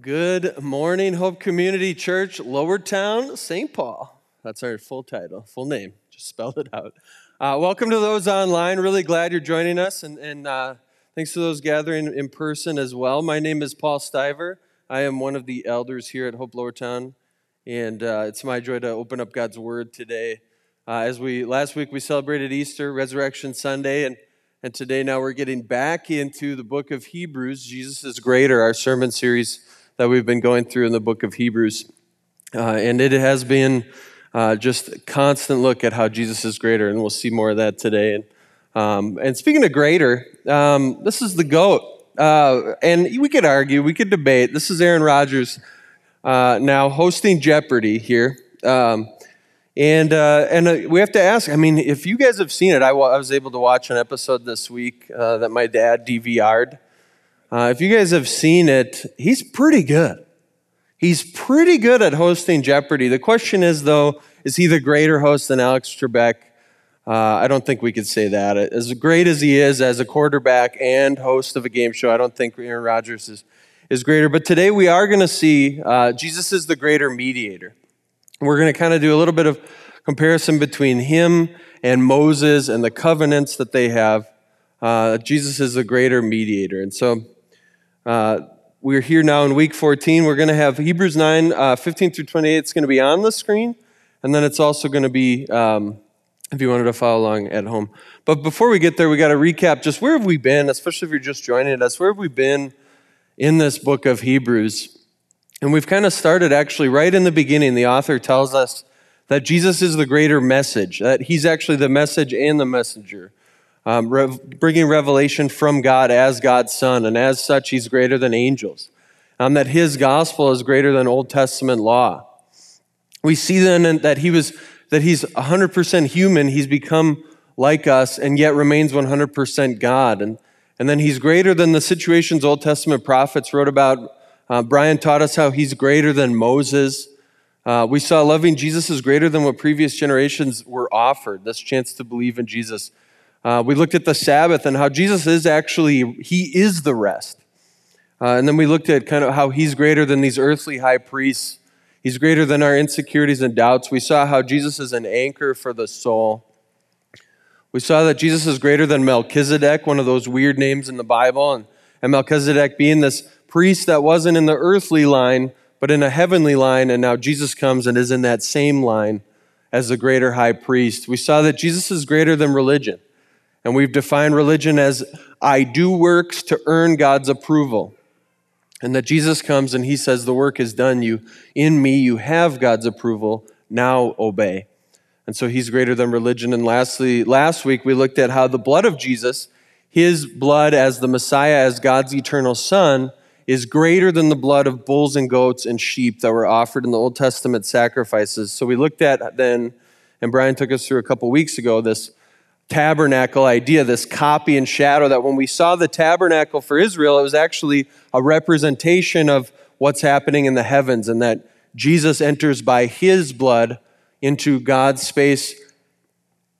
Good morning, Hope Community Church, Lower Town, St. Paul. That's our full title, full name. Just spell it out. Uh, welcome to those online. Really glad you're joining us, and, and uh, thanks to those gathering in person as well. My name is Paul Stiver. I am one of the elders here at Hope Lower Town, and uh, it's my joy to open up God's Word today. Uh, as we last week we celebrated Easter, Resurrection Sunday, and and today now we're getting back into the book of Hebrews. Jesus is greater, our sermon series that we've been going through in the book of Hebrews. Uh, and it has been uh, just a constant look at how Jesus is greater, and we'll see more of that today. And, um, and speaking of greater, um, this is the GOAT. Uh, and we could argue, we could debate. This is Aaron Rodgers uh, now hosting Jeopardy here. Um, and uh, and uh, we have to ask. I mean, if you guys have seen it, I, w- I was able to watch an episode this week uh, that my dad DVR'd. Uh, if you guys have seen it, he's pretty good. He's pretty good at hosting Jeopardy. The question is, though, is he the greater host than Alex Trebek? Uh, I don't think we could say that. As great as he is as a quarterback and host of a game show, I don't think Aaron Rodgers is, is greater. But today we are going to see uh, Jesus is the greater mediator. We're going to kind of do a little bit of comparison between him and Moses and the covenants that they have. Uh, Jesus is the greater mediator. And so uh, we're here now in week 14. We're going to have Hebrews 9, uh, 15 through 28. It's going to be on the screen, and then it's also going to be, um, if you wanted to follow along at home. But before we get there, we got to recap just where have we been, especially if you're just joining us, where have we been in this book of Hebrews? And we've kind of started actually right in the beginning. The author tells us that Jesus is the greater message, that he's actually the message and the messenger um, rev- bringing revelation from God as God's Son, and as such, He's greater than angels. Um, that His gospel is greater than Old Testament law. We see then that He was that He's 100% human. He's become like us, and yet remains 100% God. And and then He's greater than the situations Old Testament prophets wrote about. Uh, Brian taught us how He's greater than Moses. Uh, we saw loving Jesus is greater than what previous generations were offered. This chance to believe in Jesus uh, we looked at the Sabbath and how Jesus is actually, He is the rest. Uh, and then we looked at kind of how He's greater than these earthly high priests. He's greater than our insecurities and doubts. We saw how Jesus is an anchor for the soul. We saw that Jesus is greater than Melchizedek, one of those weird names in the Bible, and, and Melchizedek being this priest that wasn't in the earthly line, but in a heavenly line, and now Jesus comes and is in that same line as the greater high priest. We saw that Jesus is greater than religion. And we've defined religion as I do works to earn God's approval. And that Jesus comes and he says, The work is done. You, in me, you have God's approval. Now obey. And so he's greater than religion. And lastly, last week we looked at how the blood of Jesus, his blood as the Messiah, as God's eternal Son, is greater than the blood of bulls and goats and sheep that were offered in the Old Testament sacrifices. So we looked at then, and Brian took us through a couple weeks ago, this tabernacle idea, this copy and shadow, that when we saw the tabernacle for Israel, it was actually a representation of what's happening in the heavens, and that Jesus enters by his blood into God's space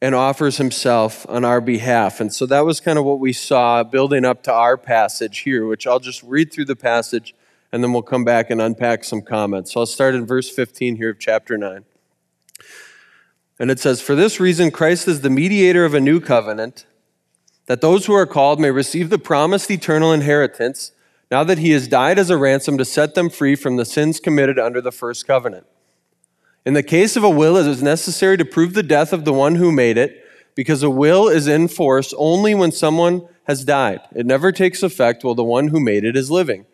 and offers himself on our behalf. And so that was kind of what we saw building up to our passage here, which I'll just read through the passage and then we'll come back and unpack some comments. So I'll start in verse 15 here of chapter 9. And it says, For this reason, Christ is the mediator of a new covenant, that those who are called may receive the promised eternal inheritance, now that he has died as a ransom to set them free from the sins committed under the first covenant. In the case of a will, it is necessary to prove the death of the one who made it, because a will is in force only when someone has died. It never takes effect while the one who made it is living.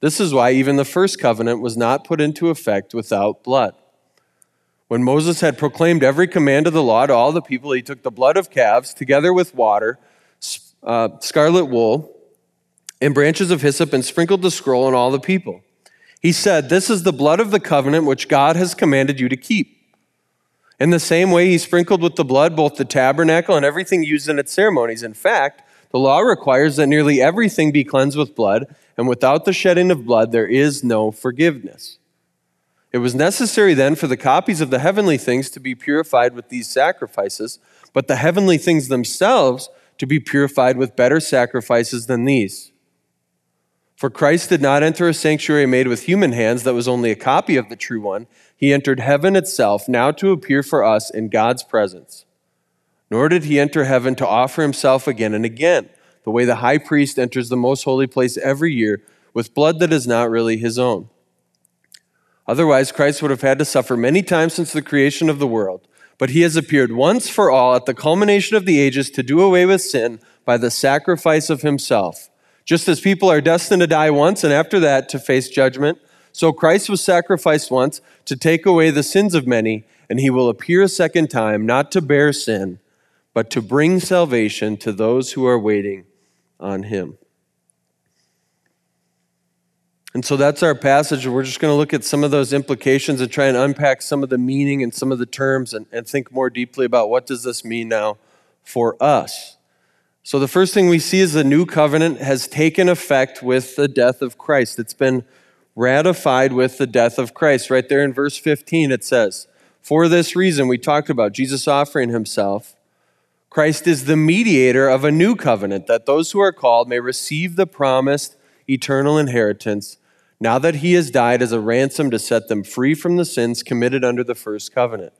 This is why even the first covenant was not put into effect without blood. When Moses had proclaimed every command of the law to all the people, he took the blood of calves together with water, uh, scarlet wool, and branches of hyssop and sprinkled the scroll on all the people. He said, This is the blood of the covenant which God has commanded you to keep. In the same way, he sprinkled with the blood both the tabernacle and everything used in its ceremonies. In fact, the law requires that nearly everything be cleansed with blood, and without the shedding of blood, there is no forgiveness. It was necessary then for the copies of the heavenly things to be purified with these sacrifices, but the heavenly things themselves to be purified with better sacrifices than these. For Christ did not enter a sanctuary made with human hands that was only a copy of the true one. He entered heaven itself, now to appear for us in God's presence. Nor did he enter heaven to offer himself again and again, the way the high priest enters the most holy place every year with blood that is not really his own. Otherwise, Christ would have had to suffer many times since the creation of the world. But he has appeared once for all at the culmination of the ages to do away with sin by the sacrifice of himself. Just as people are destined to die once and after that to face judgment, so Christ was sacrificed once to take away the sins of many, and he will appear a second time, not to bear sin, but to bring salvation to those who are waiting on him. And so that's our passage. We're just going to look at some of those implications and try and unpack some of the meaning and some of the terms and, and think more deeply about what does this mean now for us. So, the first thing we see is the new covenant has taken effect with the death of Christ. It's been ratified with the death of Christ. Right there in verse 15, it says, For this reason, we talked about Jesus offering himself. Christ is the mediator of a new covenant, that those who are called may receive the promised eternal inheritance, now that he has died as a ransom to set them free from the sins committed under the first covenant.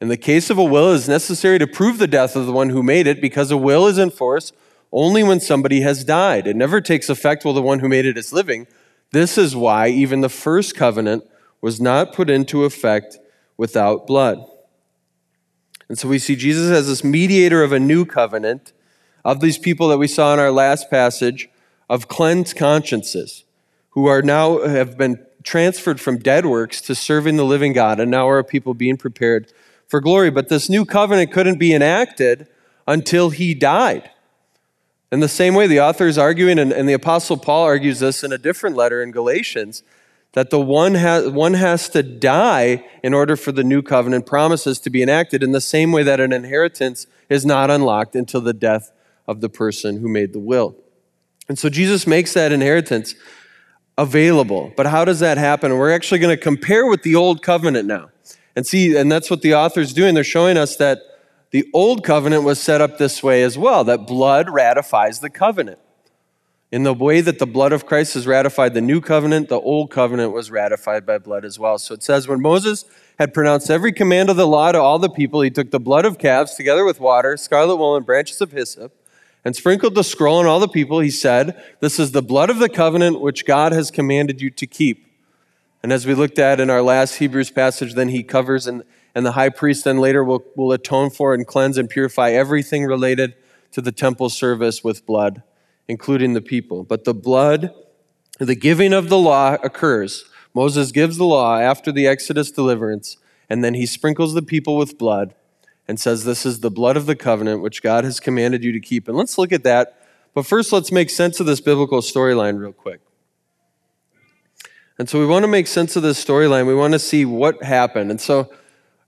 In the case of a will, it is necessary to prove the death of the one who made it because a will is in force only when somebody has died. It never takes effect while the one who made it is living. This is why even the first covenant was not put into effect without blood. And so we see Jesus as this mediator of a new covenant of these people that we saw in our last passage of cleansed consciences who are now have been transferred from dead works to serving the living God and now are people being prepared for glory. But this new covenant couldn't be enacted until he died. In the same way, the author is arguing, and, and the Apostle Paul argues this in a different letter in Galatians, that the one has, one has to die in order for the new covenant promises to be enacted, in the same way that an inheritance is not unlocked until the death of the person who made the will. And so Jesus makes that inheritance available. But how does that happen? We're actually going to compare with the old covenant now. And see, and that's what the author's doing. They're showing us that the old covenant was set up this way as well, that blood ratifies the covenant. In the way that the blood of Christ has ratified the new covenant, the old covenant was ratified by blood as well. So it says, when Moses had pronounced every command of the law to all the people, he took the blood of calves together with water, scarlet wool, and branches of hyssop, and sprinkled the scroll on all the people. He said, This is the blood of the covenant which God has commanded you to keep. And as we looked at in our last Hebrews passage, then he covers, and, and the high priest then later will, will atone for and cleanse and purify everything related to the temple service with blood, including the people. But the blood, the giving of the law occurs. Moses gives the law after the Exodus deliverance, and then he sprinkles the people with blood and says, This is the blood of the covenant which God has commanded you to keep. And let's look at that. But first, let's make sense of this biblical storyline real quick. And so we want to make sense of this storyline. We want to see what happened. And so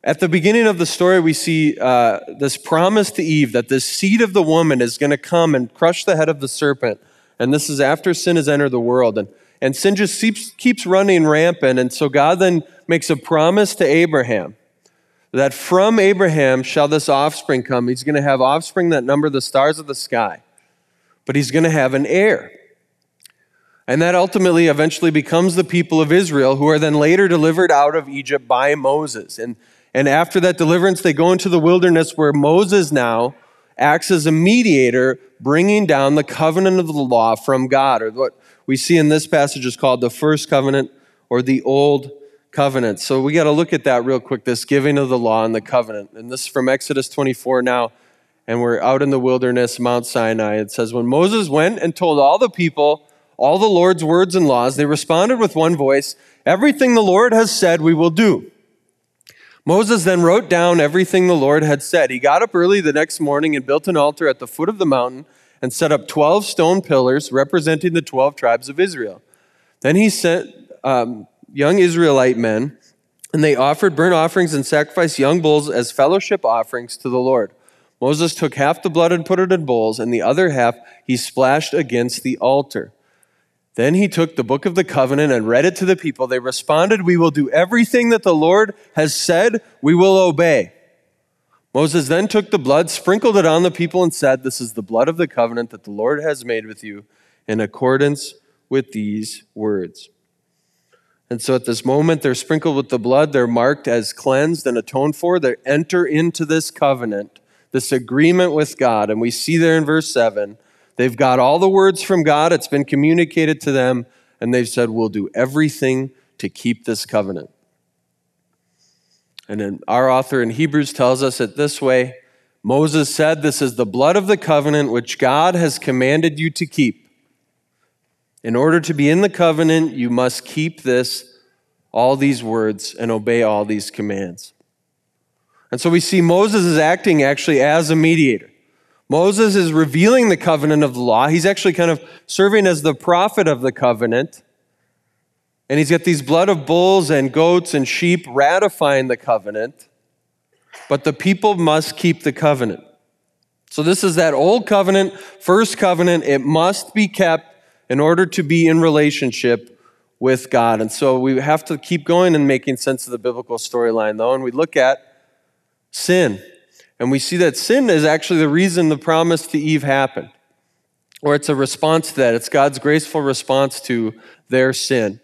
at the beginning of the story, we see uh, this promise to Eve that this seed of the woman is going to come and crush the head of the serpent. And this is after sin has entered the world. And, and sin just keeps, keeps running rampant. And so God then makes a promise to Abraham that from Abraham shall this offspring come. He's going to have offspring that number the stars of the sky, but he's going to have an heir. And that ultimately eventually becomes the people of Israel, who are then later delivered out of Egypt by Moses. And, and after that deliverance, they go into the wilderness where Moses now acts as a mediator, bringing down the covenant of the law from God, or what we see in this passage is called the first covenant or the old covenant. So we got to look at that real quick this giving of the law and the covenant. And this is from Exodus 24 now. And we're out in the wilderness, Mount Sinai. It says, When Moses went and told all the people, all the Lord's words and laws, they responded with one voice, Everything the Lord has said, we will do. Moses then wrote down everything the Lord had said. He got up early the next morning and built an altar at the foot of the mountain and set up 12 stone pillars representing the 12 tribes of Israel. Then he sent um, young Israelite men, and they offered burnt offerings and sacrificed young bulls as fellowship offerings to the Lord. Moses took half the blood and put it in bowls, and the other half he splashed against the altar. Then he took the book of the covenant and read it to the people. They responded, We will do everything that the Lord has said, we will obey. Moses then took the blood, sprinkled it on the people, and said, This is the blood of the covenant that the Lord has made with you in accordance with these words. And so at this moment, they're sprinkled with the blood, they're marked as cleansed and atoned for. They enter into this covenant, this agreement with God. And we see there in verse 7, they've got all the words from God, it's been communicated to them, and they've said, We'll do everything to keep this covenant. And then our author in Hebrews tells us it this way Moses said, This is the blood of the covenant which God has commanded you to keep. In order to be in the covenant, you must keep this, all these words, and obey all these commands. And so we see Moses is acting actually as a mediator. Moses is revealing the covenant of the law. He's actually kind of serving as the prophet of the covenant. And he's got these blood of bulls and goats and sheep ratifying the covenant. But the people must keep the covenant. So this is that old covenant, first covenant. It must be kept in order to be in relationship with God. And so we have to keep going and making sense of the biblical storyline, though. And we look at sin. And we see that sin is actually the reason the promise to Eve happened, or it's a response to that. It's God's graceful response to their sin.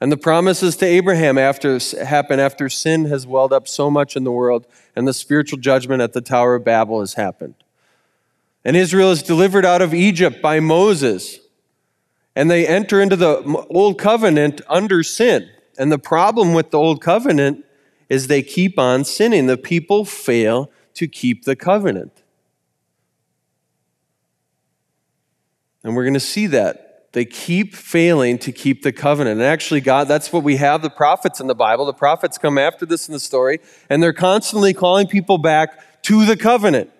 And the promises to Abraham after happen after sin has welled up so much in the world, and the spiritual judgment at the Tower of Babel has happened. And Israel is delivered out of Egypt by Moses and they enter into the old covenant under sin. And the problem with the old covenant is they keep on sinning. The people fail to keep the covenant. And we're going to see that. They keep failing to keep the covenant. And actually, God, that's what we have the prophets in the Bible. The prophets come after this in the story, and they're constantly calling people back to the covenant.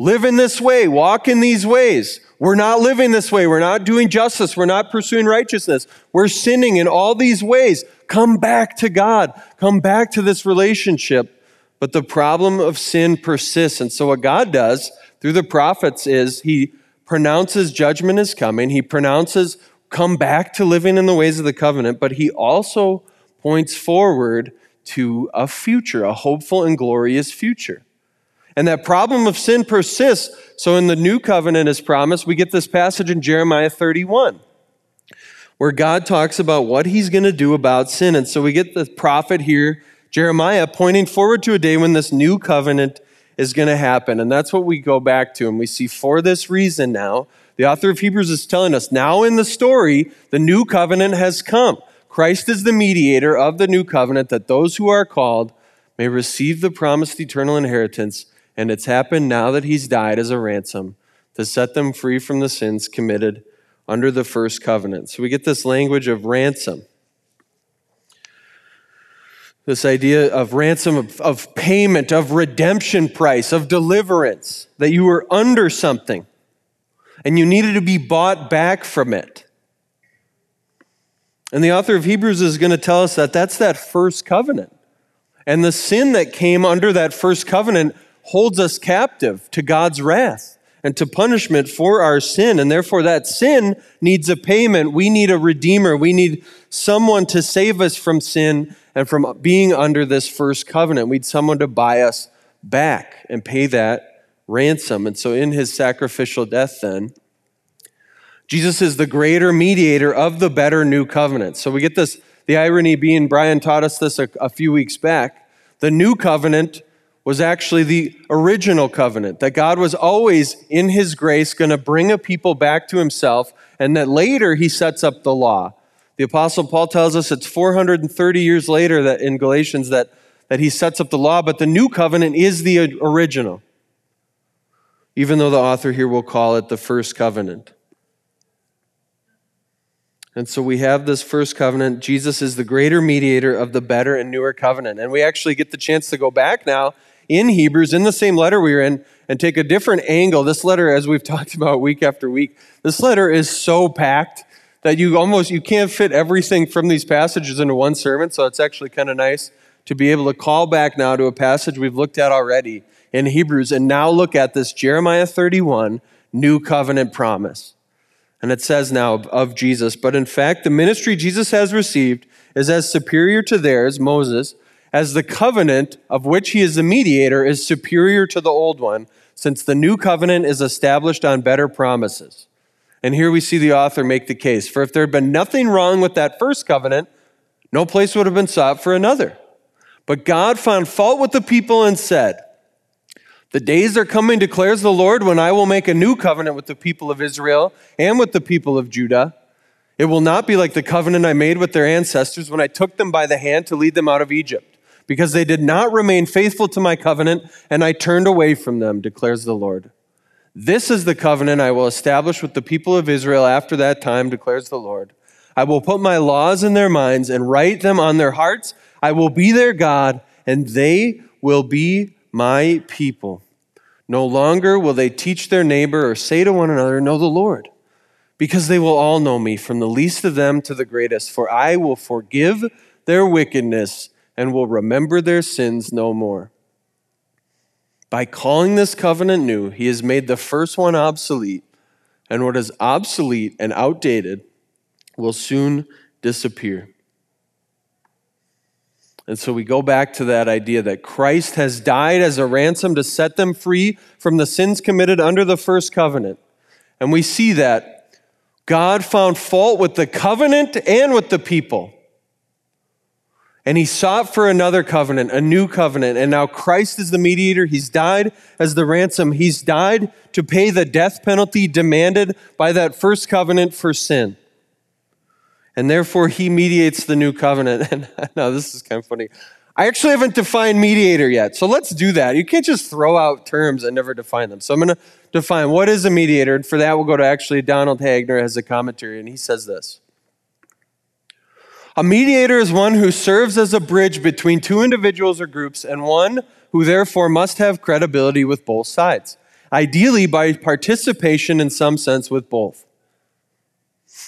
Live in this way, walk in these ways. We're not living this way. We're not doing justice. We're not pursuing righteousness. We're sinning in all these ways. Come back to God. Come back to this relationship. But the problem of sin persists. And so, what God does through the prophets is He pronounces judgment is coming. He pronounces come back to living in the ways of the covenant, but He also points forward to a future, a hopeful and glorious future. And that problem of sin persists. So in the new covenant as promised, we get this passage in Jeremiah 31 where God talks about what he's going to do about sin. And so we get the prophet here, Jeremiah, pointing forward to a day when this new covenant is going to happen. And that's what we go back to. And we see for this reason now, the author of Hebrews is telling us now in the story, the new covenant has come. Christ is the mediator of the new covenant that those who are called may receive the promised eternal inheritance and it's happened now that he's died as a ransom to set them free from the sins committed under the first covenant. So we get this language of ransom. This idea of ransom, of, of payment, of redemption price, of deliverance, that you were under something and you needed to be bought back from it. And the author of Hebrews is going to tell us that that's that first covenant. And the sin that came under that first covenant holds us captive to God's wrath and to punishment for our sin. And therefore, that sin needs a payment. We need a redeemer. We need someone to save us from sin and from being under this first covenant. We need someone to buy us back and pay that ransom. And so, in his sacrificial death, then, Jesus is the greater mediator of the better new covenant. So, we get this the irony being, Brian taught us this a, a few weeks back. The new covenant was actually the original covenant, that God was always, in His grace, going to bring a people back to Himself, and that later He sets up the law. The Apostle Paul tells us it's 430 years later that in Galatians that, that he sets up the law, but the new covenant is the original, even though the author here will call it the first covenant. And so we have this first covenant. Jesus is the greater mediator of the better and newer covenant. And we actually get the chance to go back now in Hebrews, in the same letter we are in, and take a different angle. This letter, as we've talked about week after week, this letter is so packed that you almost you can't fit everything from these passages into one sermon. So it's actually kind of nice to be able to call back now to a passage we've looked at already in Hebrews and now look at this Jeremiah 31 new covenant promise. And it says now of, of Jesus, but in fact, the ministry Jesus has received is as superior to theirs, Moses, as the covenant of which he is the mediator is superior to the old one, since the new covenant is established on better promises. And here we see the author make the case. For if there had been nothing wrong with that first covenant, no place would have been sought for another. But God found fault with the people and said, The days are coming, declares the Lord, when I will make a new covenant with the people of Israel and with the people of Judah. It will not be like the covenant I made with their ancestors when I took them by the hand to lead them out of Egypt, because they did not remain faithful to my covenant, and I turned away from them, declares the Lord. This is the covenant I will establish with the people of Israel after that time, declares the Lord. I will put my laws in their minds and write them on their hearts. I will be their God, and they will be my people. No longer will they teach their neighbor or say to one another, Know the Lord, because they will all know me, from the least of them to the greatest. For I will forgive their wickedness and will remember their sins no more. By calling this covenant new, he has made the first one obsolete, and what is obsolete and outdated will soon disappear. And so we go back to that idea that Christ has died as a ransom to set them free from the sins committed under the first covenant. And we see that God found fault with the covenant and with the people. And he sought for another covenant, a new covenant. And now Christ is the mediator. He's died as the ransom. He's died to pay the death penalty demanded by that first covenant for sin. And therefore, he mediates the new covenant. And now this is kind of funny. I actually haven't defined mediator yet. So let's do that. You can't just throw out terms and never define them. So I'm going to define what is a mediator. And for that, we'll go to actually Donald Hagner as a commentary. And he says this. A mediator is one who serves as a bridge between two individuals or groups and one who therefore must have credibility with both sides, ideally by participation in some sense with both.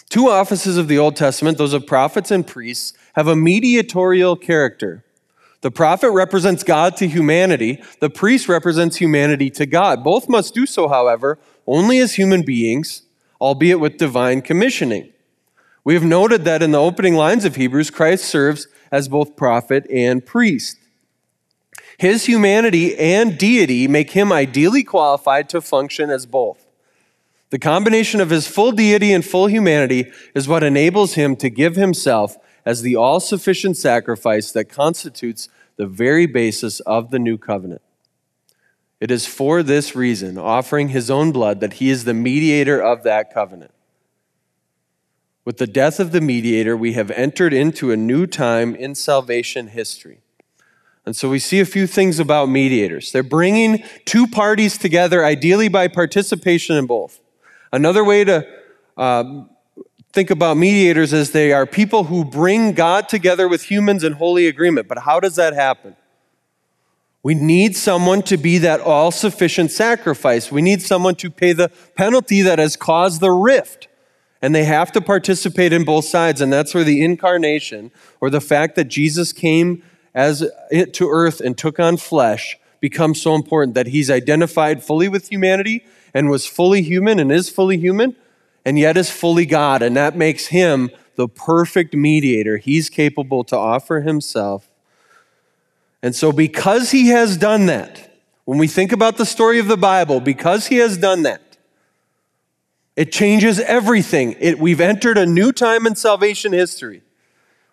Two offices of the Old Testament, those of prophets and priests, have a mediatorial character. The prophet represents God to humanity, the priest represents humanity to God. Both must do so, however, only as human beings, albeit with divine commissioning. We have noted that in the opening lines of Hebrews, Christ serves as both prophet and priest. His humanity and deity make him ideally qualified to function as both. The combination of his full deity and full humanity is what enables him to give himself as the all sufficient sacrifice that constitutes the very basis of the new covenant. It is for this reason, offering his own blood, that he is the mediator of that covenant. With the death of the mediator, we have entered into a new time in salvation history. And so we see a few things about mediators. They're bringing two parties together, ideally by participation in both. Another way to uh, think about mediators is they are people who bring God together with humans in holy agreement. But how does that happen? We need someone to be that all sufficient sacrifice. We need someone to pay the penalty that has caused the rift. And they have to participate in both sides. And that's where the incarnation, or the fact that Jesus came as to earth and took on flesh, becomes so important that he's identified fully with humanity and was fully human and is fully human and yet is fully God. And that makes him the perfect mediator. He's capable to offer himself. And so, because he has done that, when we think about the story of the Bible, because he has done that, it changes everything. It, we've entered a new time in salvation history,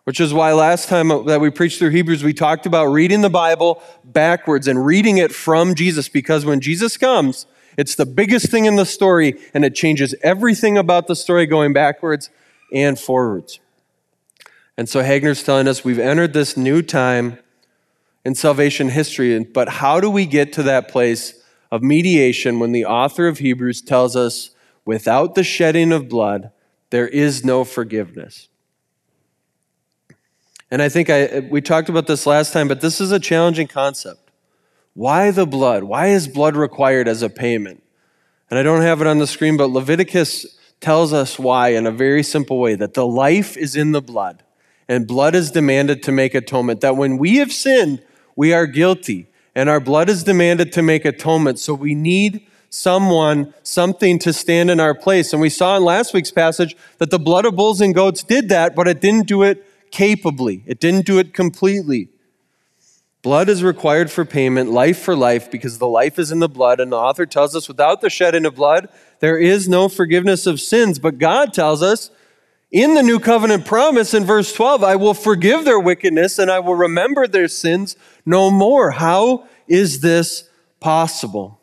which is why last time that we preached through Hebrews, we talked about reading the Bible backwards and reading it from Jesus, because when Jesus comes, it's the biggest thing in the story, and it changes everything about the story going backwards and forwards. And so Hagner's telling us we've entered this new time in salvation history, but how do we get to that place of mediation when the author of Hebrews tells us Without the shedding of blood, there is no forgiveness. And I think I, we talked about this last time, but this is a challenging concept. Why the blood? Why is blood required as a payment? And I don't have it on the screen, but Leviticus tells us why in a very simple way that the life is in the blood, and blood is demanded to make atonement. That when we have sinned, we are guilty, and our blood is demanded to make atonement. So we need someone, something to stand in our place. And we saw in last week's passage that the blood of bulls and goats did that, but it didn't do it capably, it didn't do it completely. Blood is required for payment, life for life, because the life is in the blood. And the author tells us without the shedding of blood, there is no forgiveness of sins. But God tells us in the new covenant promise in verse 12, I will forgive their wickedness and I will remember their sins no more. How is this possible?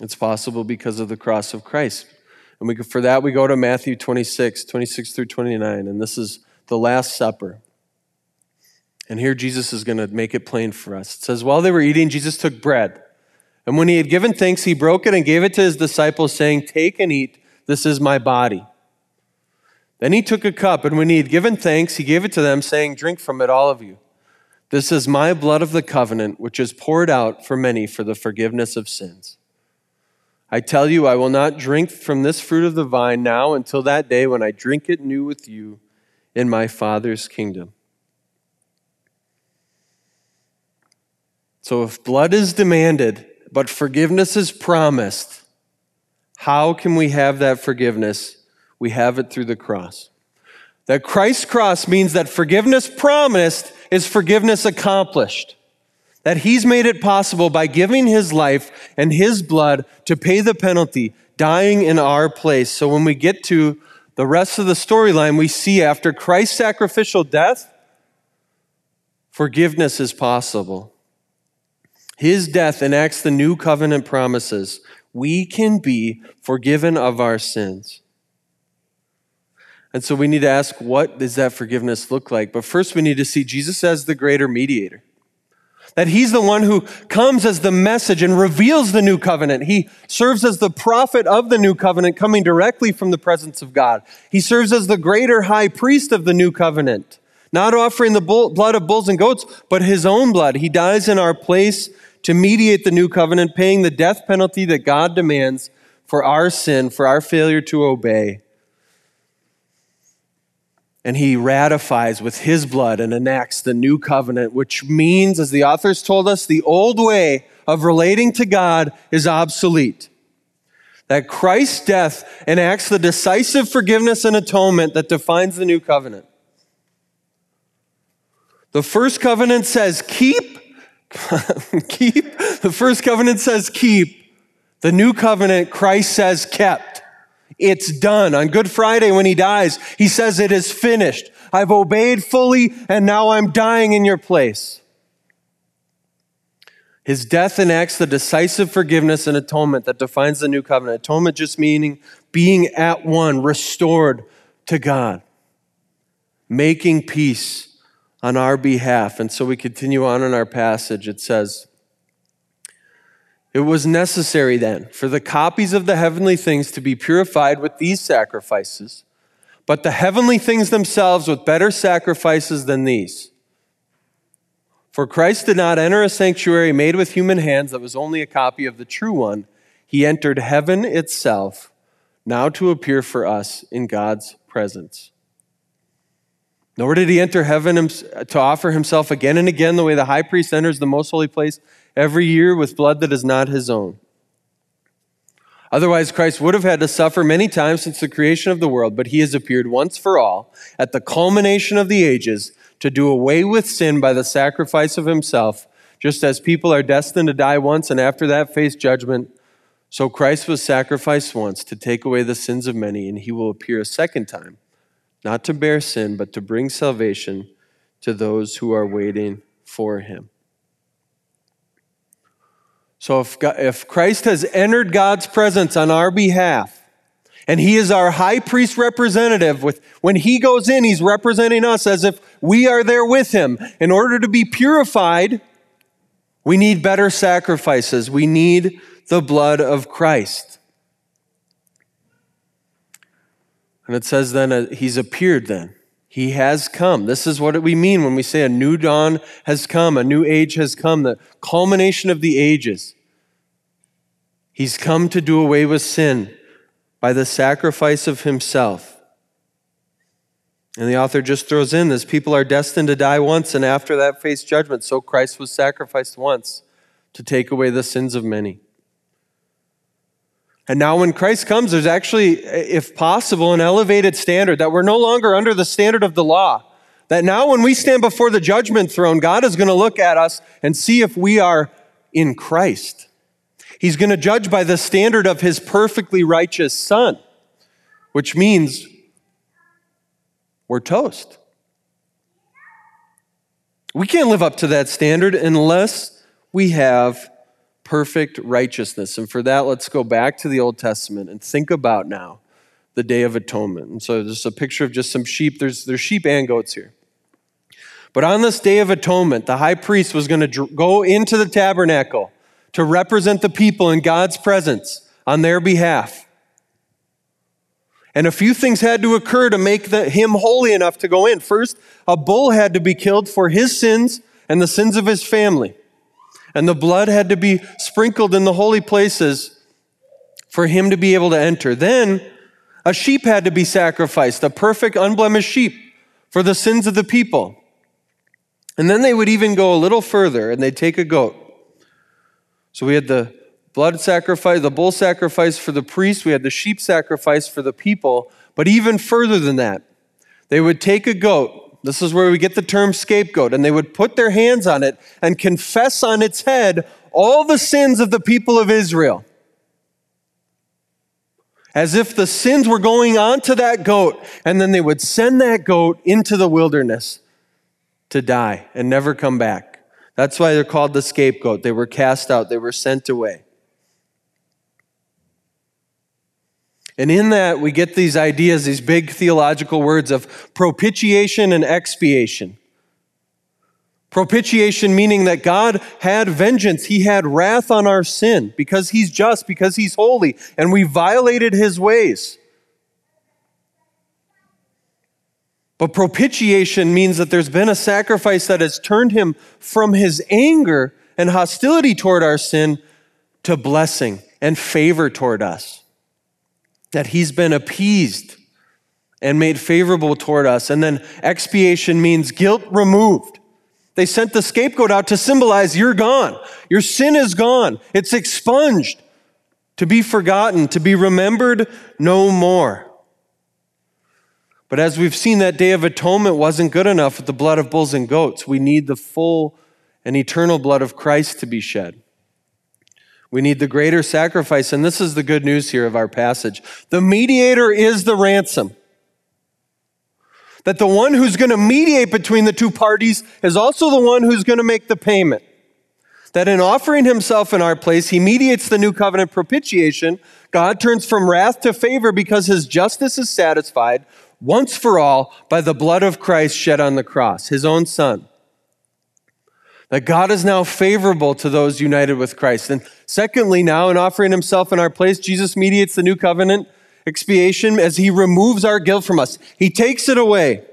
It's possible because of the cross of Christ. And we, for that, we go to Matthew 26, 26 through 29. And this is the Last Supper. And here Jesus is going to make it plain for us. It says, While they were eating, Jesus took bread. And when he had given thanks, he broke it and gave it to his disciples, saying, Take and eat, this is my body. Then he took a cup, and when he had given thanks, he gave it to them, saying, Drink from it, all of you. This is my blood of the covenant, which is poured out for many for the forgiveness of sins. I tell you, I will not drink from this fruit of the vine now until that day when I drink it new with you in my Father's kingdom. So, if blood is demanded, but forgiveness is promised, how can we have that forgiveness? We have it through the cross. That Christ's cross means that forgiveness promised is forgiveness accomplished. That he's made it possible by giving his life and his blood to pay the penalty, dying in our place. So when we get to the rest of the storyline, we see after Christ's sacrificial death, forgiveness is possible. His death enacts the new covenant promises. We can be forgiven of our sins. And so we need to ask, what does that forgiveness look like? But first, we need to see Jesus as the greater mediator. That he's the one who comes as the message and reveals the new covenant. He serves as the prophet of the new covenant, coming directly from the presence of God. He serves as the greater high priest of the new covenant, not offering the blood of bulls and goats, but his own blood. He dies in our place to mediate the new covenant, paying the death penalty that God demands for our sin, for our failure to obey. And he ratifies with his blood and enacts the new covenant, which means, as the authors told us, the old way of relating to God is obsolete. That Christ's death enacts the decisive forgiveness and atonement that defines the new covenant. The first covenant says, keep keep. The first covenant says keep. The new covenant, Christ says kept. It's done. On Good Friday, when he dies, he says it is finished. I've obeyed fully, and now I'm dying in your place. His death enacts the decisive forgiveness and atonement that defines the new covenant. Atonement just meaning being at one, restored to God, making peace on our behalf. And so we continue on in our passage. It says, It was necessary then for the copies of the heavenly things to be purified with these sacrifices, but the heavenly things themselves with better sacrifices than these. For Christ did not enter a sanctuary made with human hands that was only a copy of the true one. He entered heaven itself, now to appear for us in God's presence. Nor did he enter heaven to offer himself again and again the way the high priest enters the most holy place every year with blood that is not his own. Otherwise, Christ would have had to suffer many times since the creation of the world, but he has appeared once for all at the culmination of the ages to do away with sin by the sacrifice of himself, just as people are destined to die once and after that face judgment. So Christ was sacrificed once to take away the sins of many, and he will appear a second time not to bear sin, but to bring salvation to those who are waiting for him. So if, God, if Christ has entered God's presence on our behalf, and he is our high priest representative with when he goes in he's representing us as if we are there with him. In order to be purified we need better sacrifices. We need the blood of Christ. And it says then, uh, He's appeared then. He has come. This is what we mean when we say a new dawn has come, a new age has come, the culmination of the ages. He's come to do away with sin by the sacrifice of Himself. And the author just throws in this people are destined to die once and after that face judgment. So Christ was sacrificed once to take away the sins of many. And now, when Christ comes, there's actually, if possible, an elevated standard that we're no longer under the standard of the law. That now, when we stand before the judgment throne, God is going to look at us and see if we are in Christ. He's going to judge by the standard of his perfectly righteous son, which means we're toast. We can't live up to that standard unless we have perfect righteousness. And for that, let's go back to the Old Testament and think about now the Day of Atonement. And so there's a picture of just some sheep. There's, there's sheep and goats here. But on this Day of Atonement, the high priest was going to go into the tabernacle to represent the people in God's presence on their behalf. And a few things had to occur to make the, him holy enough to go in. First, a bull had to be killed for his sins and the sins of his family. And the blood had to be sprinkled in the holy places for him to be able to enter. Then, a sheep had to be sacrificed, a perfect, unblemished sheep for the sins of the people. And then they would even go a little further and they'd take a goat. So we had the blood sacrifice, the bull sacrifice for the priest, we had the sheep sacrifice for the people, but even further than that, they would take a goat. This is where we get the term scapegoat, and they would put their hands on it and confess on its head all the sins of the people of Israel. As if the sins were going onto that goat, and then they would send that goat into the wilderness to die and never come back. That's why they're called the scapegoat. They were cast out, they were sent away. And in that, we get these ideas, these big theological words of propitiation and expiation. Propitiation meaning that God had vengeance, He had wrath on our sin because He's just, because He's holy, and we violated His ways. But propitiation means that there's been a sacrifice that has turned Him from His anger and hostility toward our sin to blessing and favor toward us that he's been appeased and made favorable toward us. And then expiation means guilt removed. They sent the scapegoat out to symbolize you're gone. Your sin is gone. It's expunged to be forgotten, to be remembered no more. But as we've seen, that day of atonement wasn't good enough with the blood of bulls and goats. We need the full and eternal blood of Christ to be shed. We need the greater sacrifice. And this is the good news here of our passage. The mediator is the ransom. That the one who's going to mediate between the two parties is also the one who's going to make the payment. That in offering himself in our place, he mediates the new covenant propitiation. God turns from wrath to favor because his justice is satisfied once for all by the blood of Christ shed on the cross, his own son. That God is now favorable to those united with Christ. And secondly, now in offering himself in our place, Jesus mediates the new covenant expiation as he removes our guilt from us. He takes it away.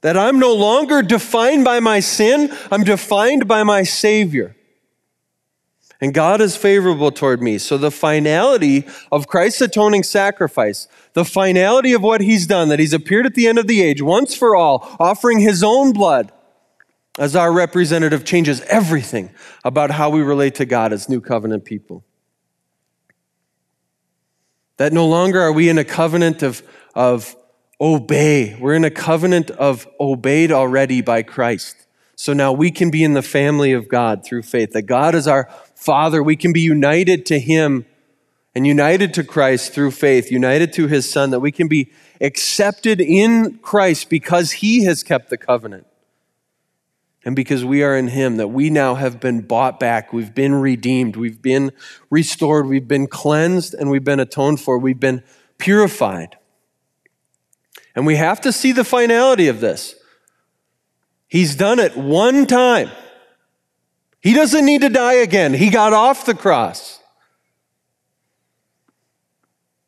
That I'm no longer defined by my sin, I'm defined by my Savior. And God is favorable toward me. So the finality of Christ's atoning sacrifice, the finality of what he's done, that he's appeared at the end of the age once for all, offering his own blood as our representative changes everything about how we relate to God as new covenant people. That no longer are we in a covenant of, of obey, we're in a covenant of obeyed already by Christ. So now we can be in the family of God through faith. That God is our Father. We can be united to Him and united to Christ through faith, united to His Son, that we can be accepted in Christ because He has kept the covenant and because we are in Him, that we now have been bought back, we've been redeemed, we've been restored, we've been cleansed, and we've been atoned for, we've been purified. And we have to see the finality of this. He's done it one time. He doesn't need to die again. He got off the cross.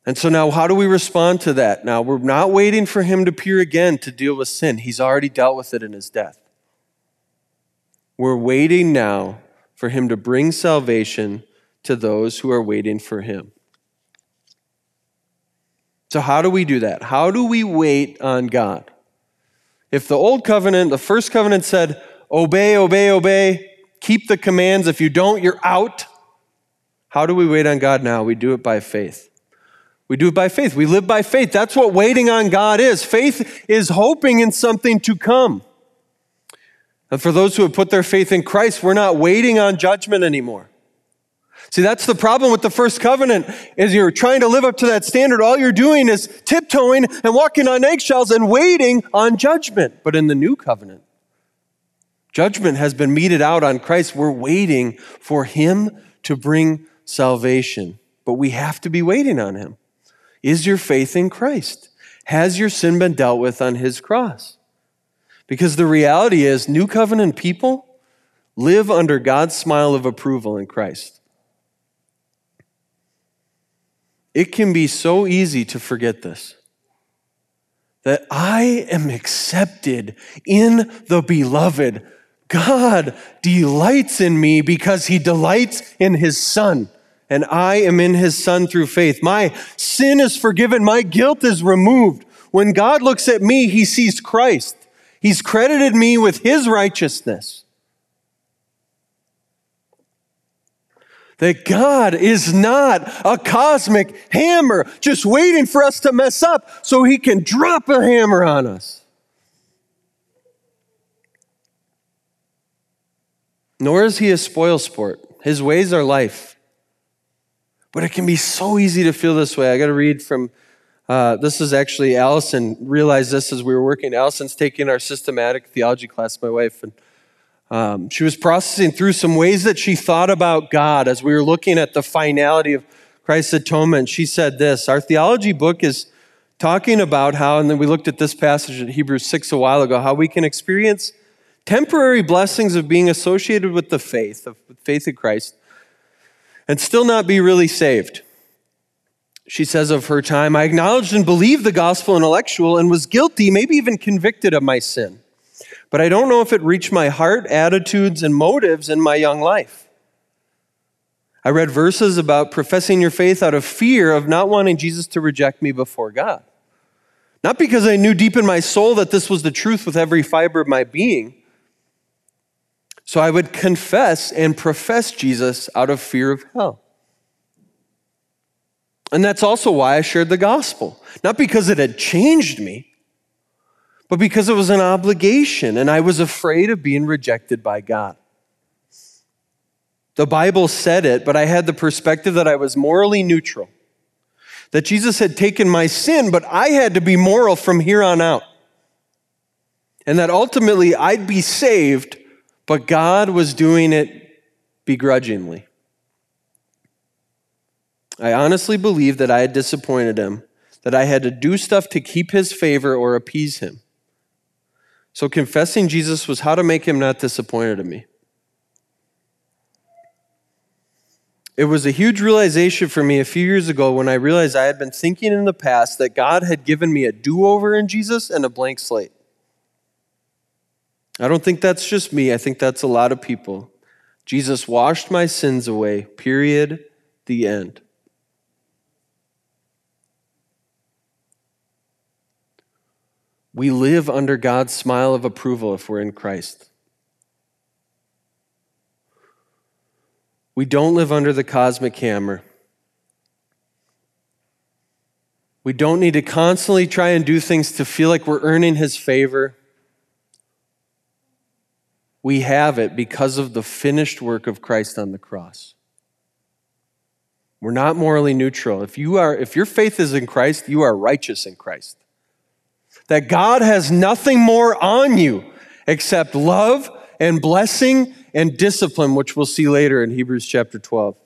And so now, how do we respond to that? Now, we're not waiting for him to appear again to deal with sin. He's already dealt with it in his death. We're waiting now for him to bring salvation to those who are waiting for him. So, how do we do that? How do we wait on God? If the old covenant, the first covenant said, obey, obey, obey, keep the commands. If you don't, you're out. How do we wait on God now? We do it by faith. We do it by faith. We live by faith. That's what waiting on God is. Faith is hoping in something to come. And for those who have put their faith in Christ, we're not waiting on judgment anymore. See, that's the problem with the first covenant is you're trying to live up to that standard. All you're doing is tiptoeing and walking on eggshells and waiting on judgment. But in the new covenant, judgment has been meted out on Christ. We're waiting for him to bring salvation. But we have to be waiting on him. Is your faith in Christ? Has your sin been dealt with on his cross? Because the reality is, new covenant people live under God's smile of approval in Christ. It can be so easy to forget this that I am accepted in the beloved. God delights in me because he delights in his son, and I am in his son through faith. My sin is forgiven, my guilt is removed. When God looks at me, he sees Christ. He's credited me with his righteousness. that God is not a cosmic hammer just waiting for us to mess up so he can drop a hammer on us. Nor is he a spoil sport. His ways are life. But it can be so easy to feel this way. I got to read from uh, this is actually Allison realized this as we were working. Allison's taking our systematic theology class, my wife, and um, she was processing through some ways that she thought about God as we were looking at the finality of Christ's atonement. She said this Our theology book is talking about how, and then we looked at this passage in Hebrews 6 a while ago, how we can experience temporary blessings of being associated with the faith, of faith in Christ, and still not be really saved. She says of her time, I acknowledged and believed the gospel intellectual and was guilty, maybe even convicted of my sin but I don't know if it reached my heart, attitudes, and motives in my young life. I read verses about professing your faith out of fear of not wanting Jesus to reject me before God. Not because I knew deep in my soul that this was the truth with every fiber of my being. So I would confess and profess Jesus out of fear of hell. And that's also why I shared the gospel. Not because it had changed me, but because it was an obligation and I was afraid of being rejected by God. The Bible said it, but I had the perspective that I was morally neutral. That Jesus had taken my sin, but I had to be moral from here on out. And that ultimately I'd be saved, but God was doing it begrudgingly. I honestly believed that I had disappointed him, that I had to do stuff to keep his favor or appease him. So confessing Jesus was how to make him not disappointed in me. It was a huge realization for me a few years ago when I realized I had been thinking in the past that God had given me a do over in Jesus and a blank slate. I don't think that's just me, I think that's a lot of people. Jesus washed my sins away, period, the end. We live under God's smile of approval if we're in Christ. We don't live under the cosmic hammer. We don't need to constantly try and do things to feel like we're earning His favor. We have it because of the finished work of Christ on the cross. We're not morally neutral. If, you are, if your faith is in Christ, you are righteous in Christ that God has nothing more on you except love and blessing and discipline, which we'll see later in Hebrews chapter 12.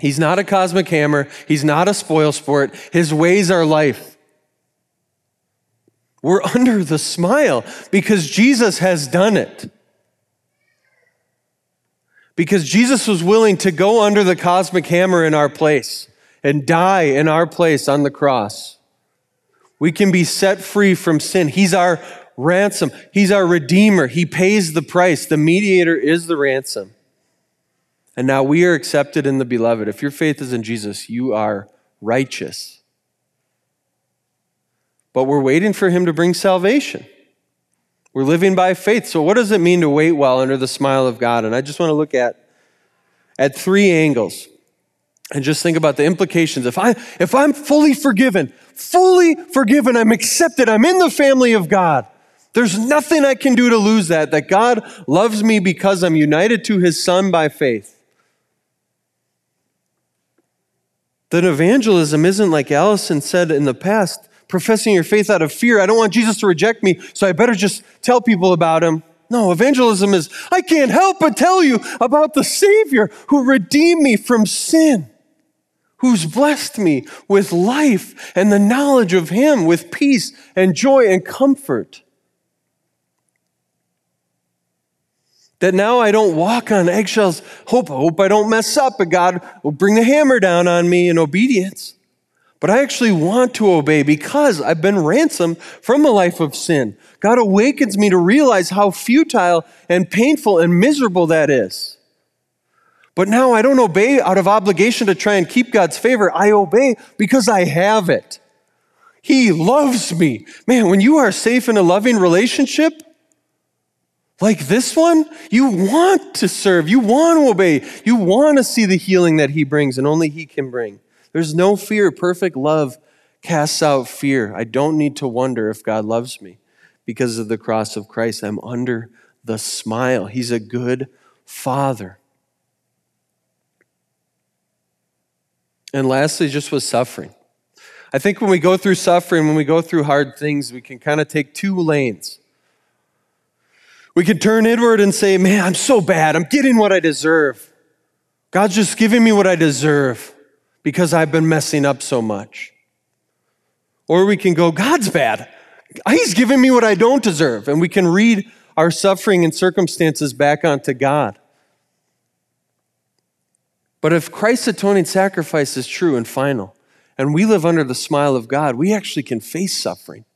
He's not a cosmic hammer, he's not a spoil sport. His ways are life. We're under the smile because Jesus has done it. Because Jesus was willing to go under the cosmic hammer in our place and die in our place on the cross. We can be set free from sin. He's our ransom. He's our redeemer. He pays the price. The mediator is the ransom. And now we are accepted in the beloved. If your faith is in Jesus, you are righteous. But we're waiting for him to bring salvation. We're living by faith. So what does it mean to wait well under the smile of God? And I just want to look at at three angles and just think about the implications. If I if I'm fully forgiven, fully forgiven, I'm accepted, I'm in the family of God. There's nothing I can do to lose that that God loves me because I'm united to his son by faith. That evangelism isn't like Allison said in the past, professing your faith out of fear. I don't want Jesus to reject me, so I better just tell people about him. No, evangelism is, I can't help but tell you about the Savior who redeemed me from sin, who's blessed me with life and the knowledge of Him, with peace and joy and comfort. That now I don't walk on eggshells, hope, hope I don't mess up, but God will bring the hammer down on me in obedience but I actually want to obey because I've been ransomed from a life of sin. God awakens me to realize how futile and painful and miserable that is. But now I don't obey out of obligation to try and keep God's favor. I obey because I have it. He loves me. Man, when you are safe in a loving relationship, like this one, you want to serve, you want to obey, you want to see the healing that He brings and only He can bring. There's no fear. Perfect love casts out fear. I don't need to wonder if God loves me because of the cross of Christ. I'm under the smile. He's a good father. And lastly, just with suffering. I think when we go through suffering, when we go through hard things, we can kind of take two lanes. We can turn inward and say, Man, I'm so bad. I'm getting what I deserve. God's just giving me what I deserve because I've been messing up so much. Or we can go, God's bad. He's giving me what I don't deserve. And we can read our suffering and circumstances back onto God. But if Christ's atoning sacrifice is true and final, and we live under the smile of God, we actually can face suffering.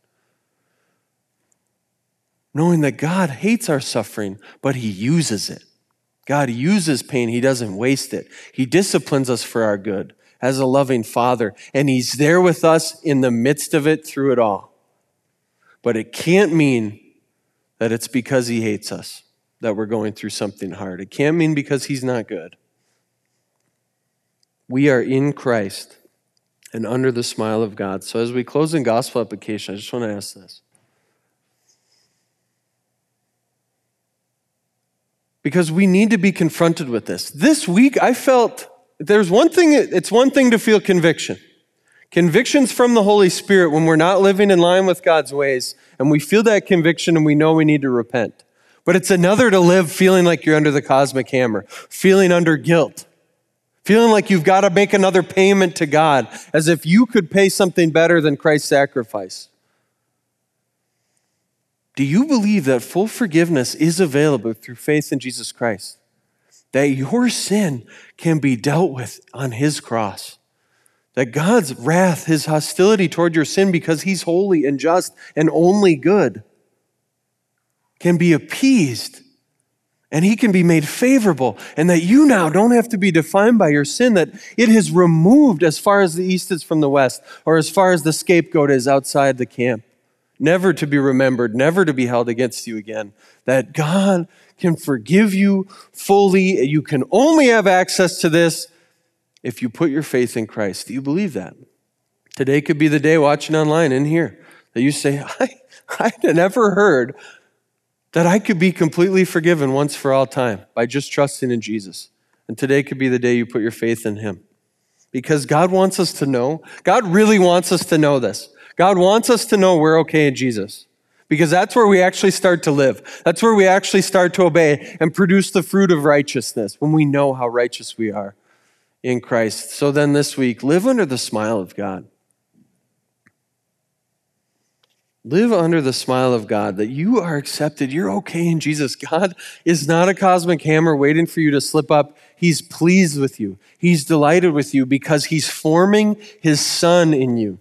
Knowing that God hates our suffering, but He uses it. God uses pain, He doesn't waste it. He disciplines us for our good as a loving father, and he's there with us in the midst of it through it all. But it can't mean that it's because he hates us that we're going through something hard. It can't mean because he's not good. We are in Christ and under the smile of God. So as we close in gospel application, I just want to ask this. Because we need to be confronted with this. This week, I felt there's one thing, it's one thing to feel conviction. Convictions from the Holy Spirit when we're not living in line with God's ways, and we feel that conviction and we know we need to repent. But it's another to live feeling like you're under the cosmic hammer, feeling under guilt, feeling like you've got to make another payment to God, as if you could pay something better than Christ's sacrifice. Do you believe that full forgiveness is available through faith in Jesus Christ? that your sin can be dealt with on his cross. That God's wrath, his hostility toward your sin, because he's holy and just and only good, can be appeased and he can be made favorable, and that you now don't have to be defined by your sin, that it is removed as far as the east is from the west, or as far as the scapegoat is outside the camp, never to be remembered, never to be held against you again. That God can forgive you fully. You can only have access to this if you put your faith in Christ. Do you believe that? Today could be the day watching online in here that you say, I, I never heard that I could be completely forgiven once for all time by just trusting in Jesus. And today could be the day you put your faith in Him. Because God wants us to know, God really wants us to know this. God wants us to know we're okay in Jesus because that's where we actually start to live. That's where we actually start to obey and produce the fruit of righteousness when we know how righteous we are in Christ. So then this week, live under the smile of God. Live under the smile of God that you are accepted. You're okay in Jesus. God is not a cosmic hammer waiting for you to slip up. He's pleased with you. He's delighted with you because He's forming His Son in you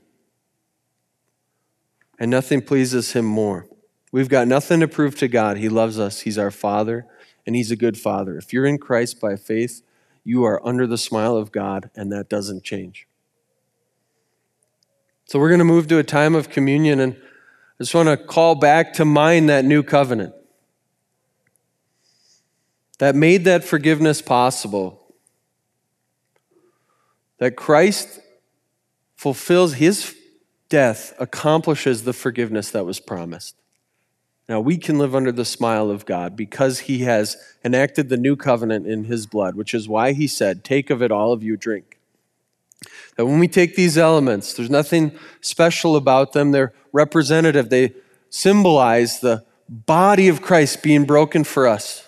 and nothing pleases him more. We've got nothing to prove to God. He loves us, He's our Father, and He's a good Father. If you're in Christ by faith, you are under the smile of God, and that doesn't change. So we're going to move to a time of communion, and I just want to call back to mind that new covenant that made that forgiveness possible. That Christ fulfills his death accomplishes the forgiveness that was promised. Now we can live under the smile of God because he has enacted the new covenant in his blood, which is why he said, Take of it, all of you drink. That when we take these elements, there's nothing special about them. They're representative, they symbolize the body of Christ being broken for us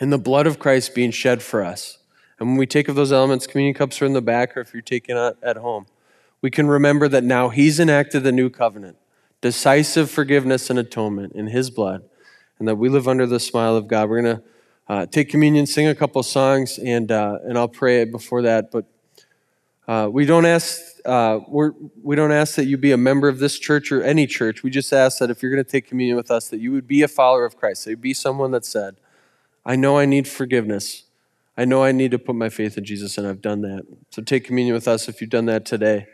and the blood of Christ being shed for us. And when we take of those elements, communion cups are in the back, or if you're taking it at home, we can remember that now He's enacted the new covenant, decisive forgiveness and atonement in His blood, and that we live under the smile of God. We're going to uh, take communion, sing a couple songs, and, uh, and I'll pray before that. But uh, we don't ask uh, we're, we don't ask that you be a member of this church or any church. We just ask that if you're going to take communion with us, that you would be a follower of Christ. That you be someone that said, "I know I need forgiveness. I know I need to put my faith in Jesus, and I've done that." So take communion with us if you've done that today.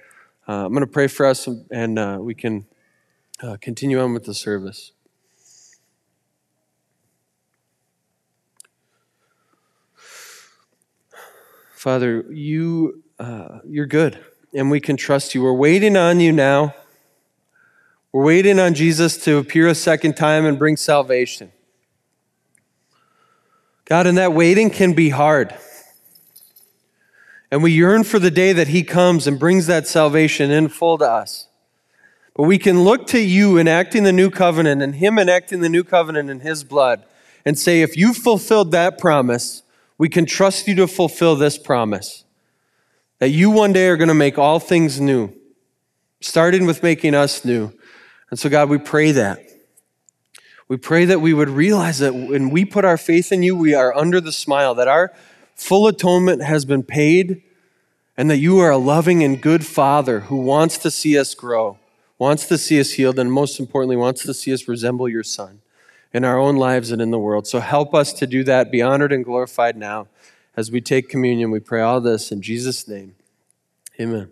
Uh, I'm going to pray for us, and uh, we can uh, continue on with the service. Father, you uh, you're good, and we can trust you. We're waiting on you now. We're waiting on Jesus to appear a second time and bring salvation. God, and that waiting can be hard. And we yearn for the day that He comes and brings that salvation in full to us. But we can look to you enacting the new covenant and Him enacting the new covenant in His blood and say, if you fulfilled that promise, we can trust you to fulfill this promise. That you one day are going to make all things new, starting with making us new. And so, God, we pray that. We pray that we would realize that when we put our faith in you, we are under the smile, that our full atonement has been paid, and that you are a loving and good Father who wants to see us grow, wants to see us healed, and most importantly, wants to see us resemble your Son in our own lives and in the world. So help us to do that, be honored and glorified now. As we take communion, we pray all this in Jesus' name. Amen.